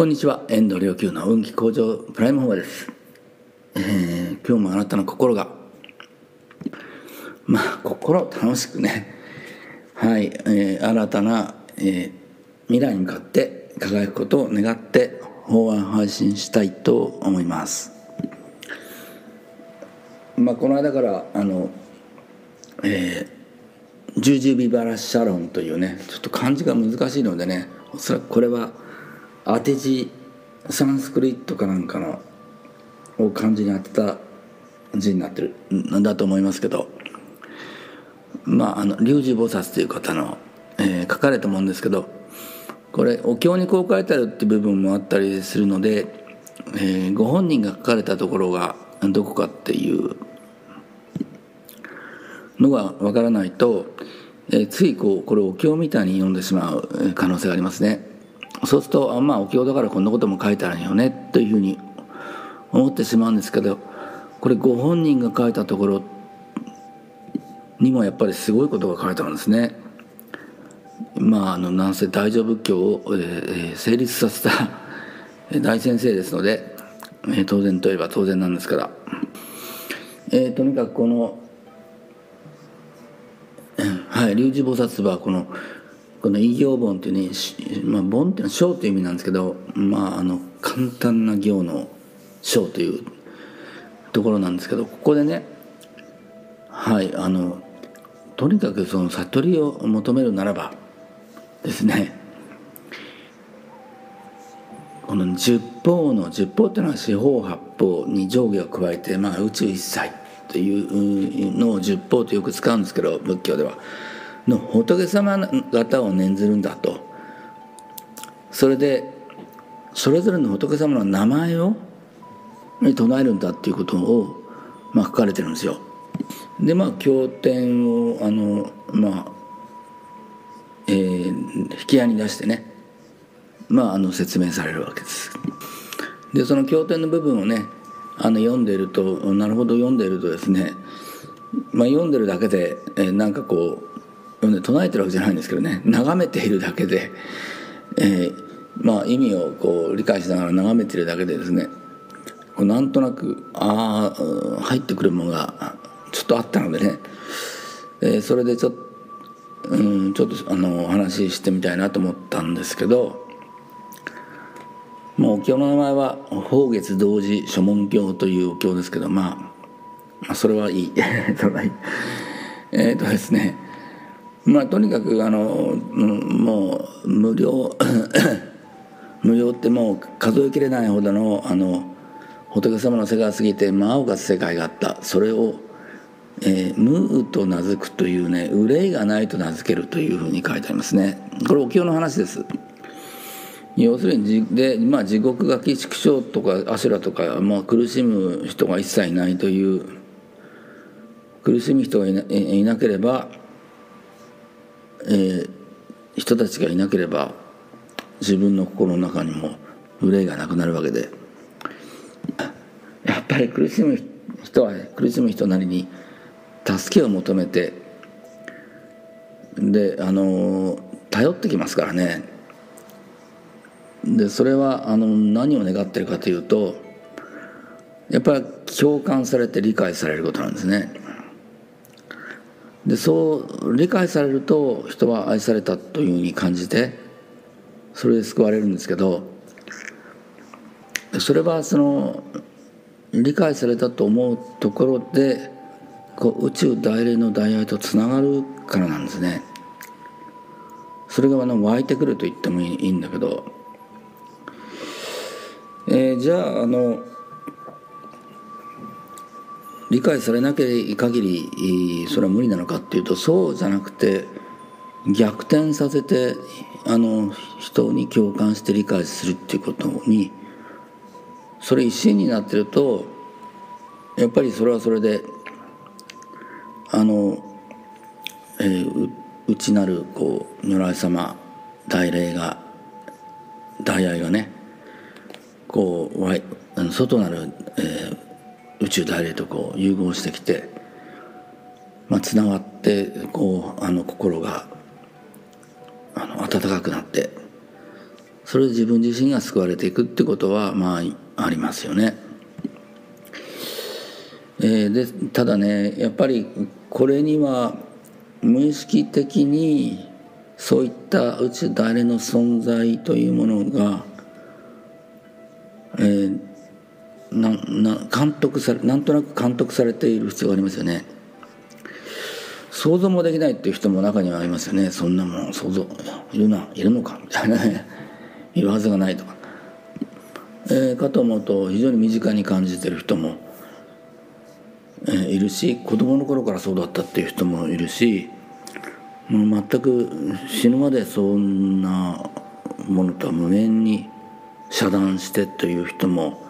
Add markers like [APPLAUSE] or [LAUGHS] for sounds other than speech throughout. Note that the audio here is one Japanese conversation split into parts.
こんにちは。遠藤良久の運気向上プライムフォアです、えー、今日もあなたの心がまあ心楽しくね。はい、えー、新たな、えー、未来に向かって輝くことを願って法案配信したいと思います。まあこの間からあのえー、十字ビバラシャロンというねちょっと漢字が難しいのでねおそらくこれは当て字サンスクリットかなんかのを漢字に当てた字になってるんだと思いますけどまああの龍寺菩薩という方の、えー、書かれたもんですけどこれお経にこう書いてあるって部分もあったりするので、えー、ご本人が書かれたところがどこかっていうのがわからないと、えー、ついこうこれお経みたいに読んでしまう可能性がありますね。そうするとあまあお経だからこんなことも書いてあるよねというふうに思ってしまうんですけどこれご本人が書いたところにもやっぱりすごいことが書いてあるんですね。まああの南西大乗仏教を、えー、成立させた大先生ですので、えー、当然といえば当然なんですから、えー、とにかくこのはい龍寺菩薩はこのこの異行本っていうね、まあ、本っていうのは章という意味なんですけど、まあ、あの簡単な行の章というところなんですけどここでねはいあのとにかくその悟りを求めるならばですねこの十方の十方っていうのは四方八方に上下を加えて、まあ、宇宙一切というのを十方とよく使うんですけど仏教では。の仏様方を念ずるんだとそれでそれぞれの仏様の名前を唱えるんだっていうことを、まあ、書かれてるんですよ。でまあ経典をあのまあえー、引き合いに出してねまああの説明されるわけです。でその経典の部分をねあの読んでいるとなるほど読んでいるとですね、まあ、読んでるだけで、えー、なんかこう唱えてるわけじゃないんですけどね。眺めているだけで、えー、まあ意味をこう理解しながら眺めてるだけでですねこうなんとなくああ入ってくるものがちょっとあったのでね、えー、それでちょっとうんちょっとあの話ししてみたいなと思ったんですけどもうお経の名前は「法月同時諸門経」というお経ですけどまあ、まあ、それはいい。[LAUGHS] えっとですねまあとにかくあのもう無料 [COUGHS] 無料ってもう数えきれないほどのあの仏様の世界を過ぎて真青が世界があった。それを、えー、無と名付くというね憂いがないと名付けるというふうに書いてありますね。これお経の話です。要するにで、まあ、地獄が寄宿症とか阿修羅とか、まあ、苦しむ人が一切ないという苦しむ人がいなければえー、人たちがいなければ自分の心の中にも憂いがなくなるわけでやっぱり苦しむ人は苦しむ人なりに助けを求めてであの頼ってきますからねでそれはあの何を願ってるかというとやっぱり共感されて理解されることなんですね。でそう理解されると人は愛されたというふうに感じてそれで救われるんですけどそれはその理解されたと思うところでこう宇宙大霊の大愛とつながるからなんですね。それがあの湧いてくると言ってもいいんだけど、えー、じゃああの理解されなきゃいい限りそれは無理なのかっていうとそうじゃなくて逆転させてあの人に共感して理解するっていうことにそれ一心になってるとやっぱりそれはそれであの、えー、内なるこう如来様大霊が大愛がねこうあの外なる、えー宇宙大霊とこう融合してきて、まあ、つながってこうあの心があの温かくなってそれで自分自身が救われていくってことはまあありますよね。えー、でただねやっぱりこれには無意識的にそういった宇宙誰の存在というものが、えー、なな監督されなんとなく監督されている必要がありますよね。想像もできないっていう人も中にはありますよね。そんなもん想像いるないるのかみたいなね。いるはずがないとか、えー、かと思うと非常に身近に感じてる人も、えー、いるし子供の頃からそうだったっていう人もいるしもう全く死ぬまでそんなものとは無縁に遮断してという人も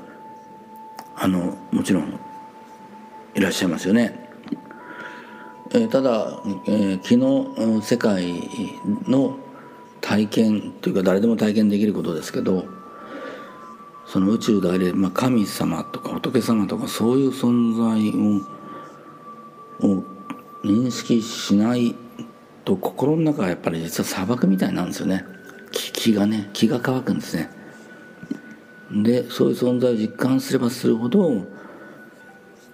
あのもちろんいらっしゃいますよね。えただ、えー、昨日世界の体験というか誰でも体験できることですけどその宇宙大霊、まあ、神様とか仏様とかそういう存在をを認識しないと心の中はやっぱり実は砂漠みたいなんですよね気がね気が乾くんですねでそういう存在を実感すればするほど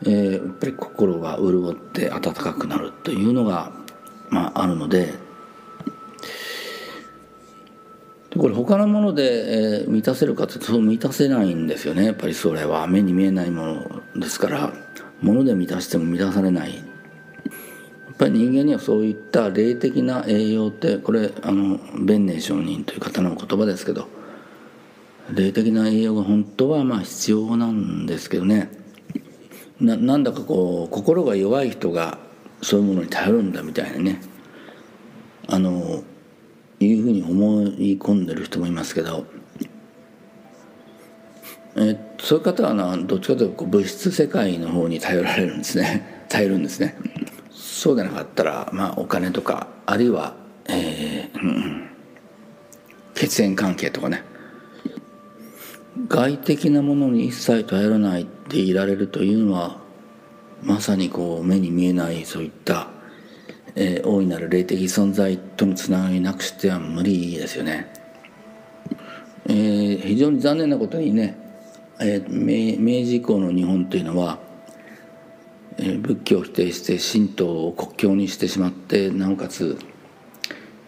えー、やっぱり心が潤って温かくなるというのが、まあ、あるので。これ他のもので、えー、満たせるかってそう満たせないんですよね。やっぱりそれは。目に見えないものですから。物で満たしても満たされない。やっぱり人間にはそういった霊的な栄養ってこれあの弁寧上人という方の言葉ですけど霊的な栄養が本当はまあ必要なんですけどね。ななんだかこう心が弱い人がそういうものに頼るんだみたいなね。あのいうふうに思い込んでる人もいますけど、えそういう方はなどっちかというと物質世界の方に頼られるんですね。[LAUGHS] 頼るんですね。そうでなかったら、まあ、お金とかあるいは、えーうん、血縁関係とかね。外的なものに一切頼らないでいられるというのはまさにこう目に見えないそういった、えー、大いなる霊的存在とのつながりなくしては無理ですよね。えー、非常に残念なことにね、えー、明治以降の日本というのは、えー、仏教を否定して神道を国教にしてしまってなおかつ、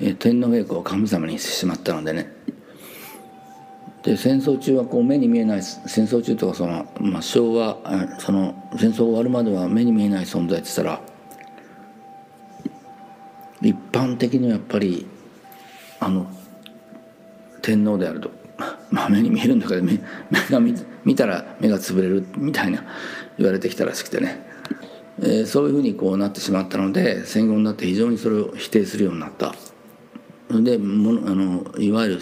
えー、天皇陛下を神様にしてしまったのでねで戦争中はこう目に見えない戦争中とかその、まあ、昭和その戦争終わるまでは目に見えない存在って言ったら一般的にはやっぱりあの天皇であると、[LAUGHS] まあ、目に見えるんだけど目が見見たら目が潰れるみたいな言われてきたらしくてね、えー、そういうふうにこうなってしまったので戦後になって非常にそれを否定するようになった。でもあのいわゆる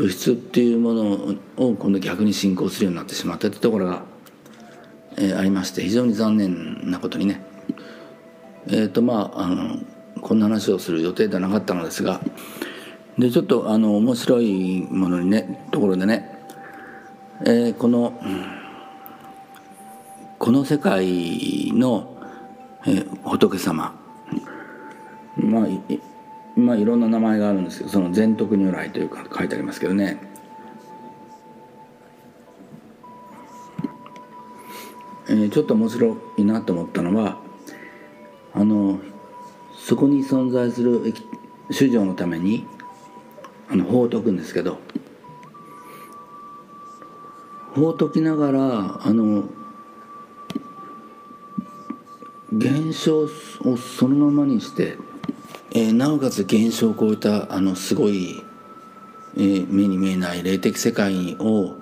物質っていうものを今度逆に進行するようになってしまったというところが、えー、ありまして非常に残念なことにね。えっ、ー、とまああのこんな話をする予定ではなかったのですがでちょっとあの面白いものにねところでね、えー、このこの世界の、えー、仏様。まあまあいろんな名前があるんですけどその全徳如来というか書いてありますけどね。えー、ちょっと面白いなと思ったのはあのそこに存在する主女のためにあの法を解くんですけど法を解きながらあの現象をそのままにしてえー、なおかつ現象を超えたあのすごい、えー、目に見えない霊的世界を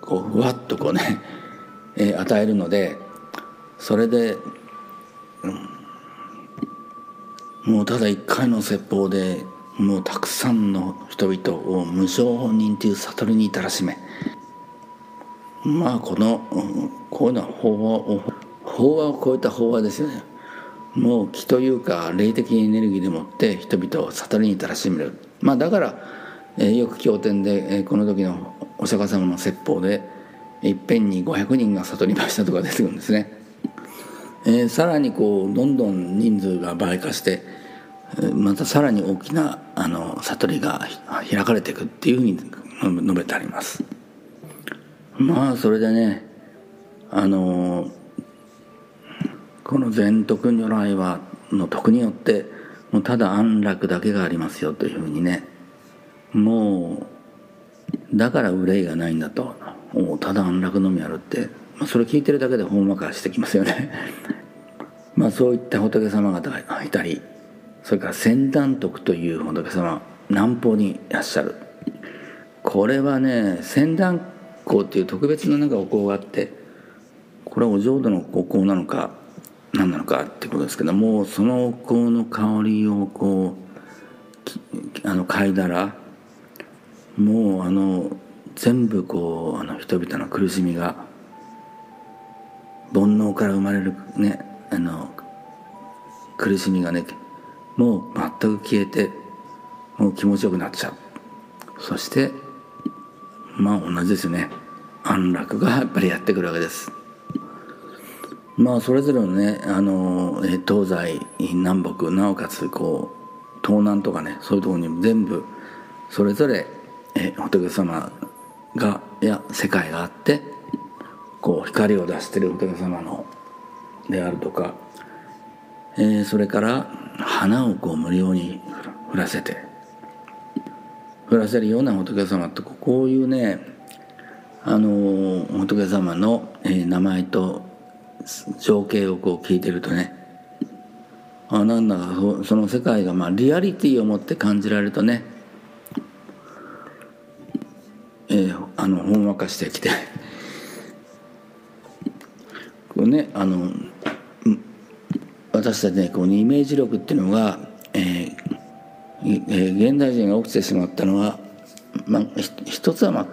こうふわっとこうね、[LAUGHS] えー、与えるのでそれで、うん、もうただ一回の説法でもうたくさんの人々を無償本人という悟りに至らしめまあこの、うん、こういうのは法話を法話を超えた法話ですよね。もう気というか霊的エネルギーでもって人々を悟りに至らしめる。まあだから、えー、よく経典で、えー、この時のお釈迦様の説法でいっぺんに500人が悟りましたとか出てくるんですね、えー、さらにこうどんどん人数が倍化してまたさらに大きなあの悟りが開かれていくっていうふうに述べてあります。まあそれでねあのこの善徳如来はの徳によってもうただ安楽だけがありますよというふうにねもうだから憂いがないんだとただ安楽のみあるって、まあ、それ聞いてるだけでほんわかしてきますよね。[LAUGHS] まあそういった仏様方がいたりそれから仙断徳という仏様南方にいらっしゃる。これはね仙断香っていう特別ななんかお香があってこれはお浄土のお香なのか何なのかってことですけどもそのお香の香りをこうあの嗅いだらもうあの全部こうあの人々の苦しみが煩悩から生まれるねあの苦しみがねもう全く消えてもう気持ちよくなっちゃう。そしてまあ同じですよね。安楽がやっぱりやってくるわけです。まあそれぞれのねあの東西南北なおかつこう東南とかねそういうところに全部それぞれえ仏様がいや世界があってこう光を出してる仏様のであるとか、えー、それから花をこう無料に降らせて降らせるような仏様ってこういうねあの仏様の、え、名前と情景をこう聞いてるとね。あなんだかその世界がまあリアリティを持って感じられるとね。えー、あのほんわかしてきて。[LAUGHS] こうねあの私たちねこうイメージ力っていうのが、えーえー、現代人が起きてしまったのは、まあ、一つはまあ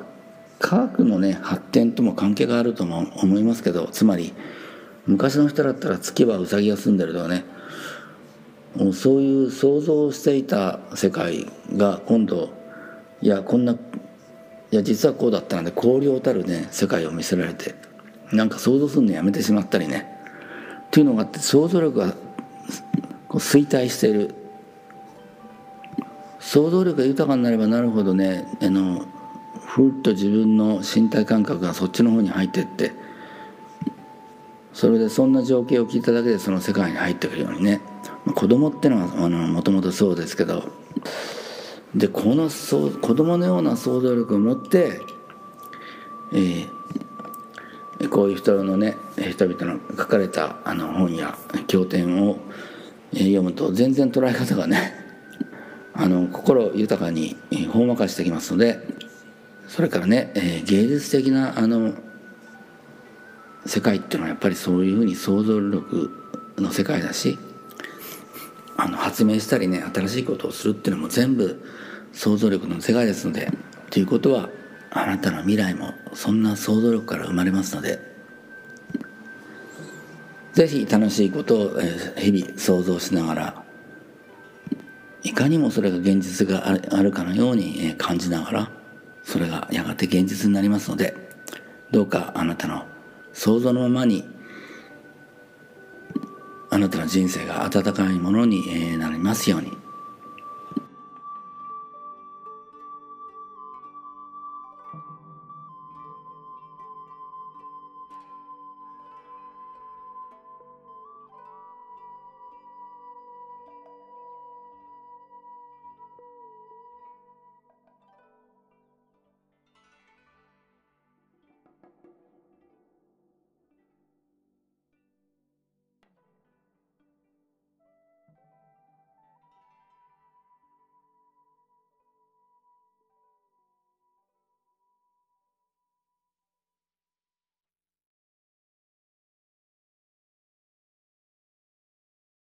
科学のね発展とも関係があるとも思いますけどつまり昔の人だったら月はウサギが住んでるとかね。もうそういう想像していた世界が今度いやこんないや実はこうだったので荒涼たるね世界を見せられてなんか想像するのやめてしまったりね。っていうのがあって想像力がこう衰退している。想像力が豊かになればなるほどねあのふっと自分の身体感覚がそっちの方に入ってってそれでそんな情景を聞いただけでその世界に入ってくるようにね。子供ってのはもともとそうですけど。でこのそう子供のような想像力を持って、えー、こういう人のね人々の書かれたあの本や経典を読むと全然捉え方がね [LAUGHS] あの心豊かにほんわかしてきますのでそれからね、えー、芸術的なあの世界っていうのはやっぱりそういうふうに想像力の世界だしあの発明したりね新しいことをするっていうのも全部想像力の世界ですのでということはあなたの未来もそんな想像力から生まれますので是非楽しいことを日々想像しながらいかにもそれが現実があるかのように感じながらそれがやがて現実になりますのでどうかあなたの想像のままにあなたの人生が温かいものになりますように。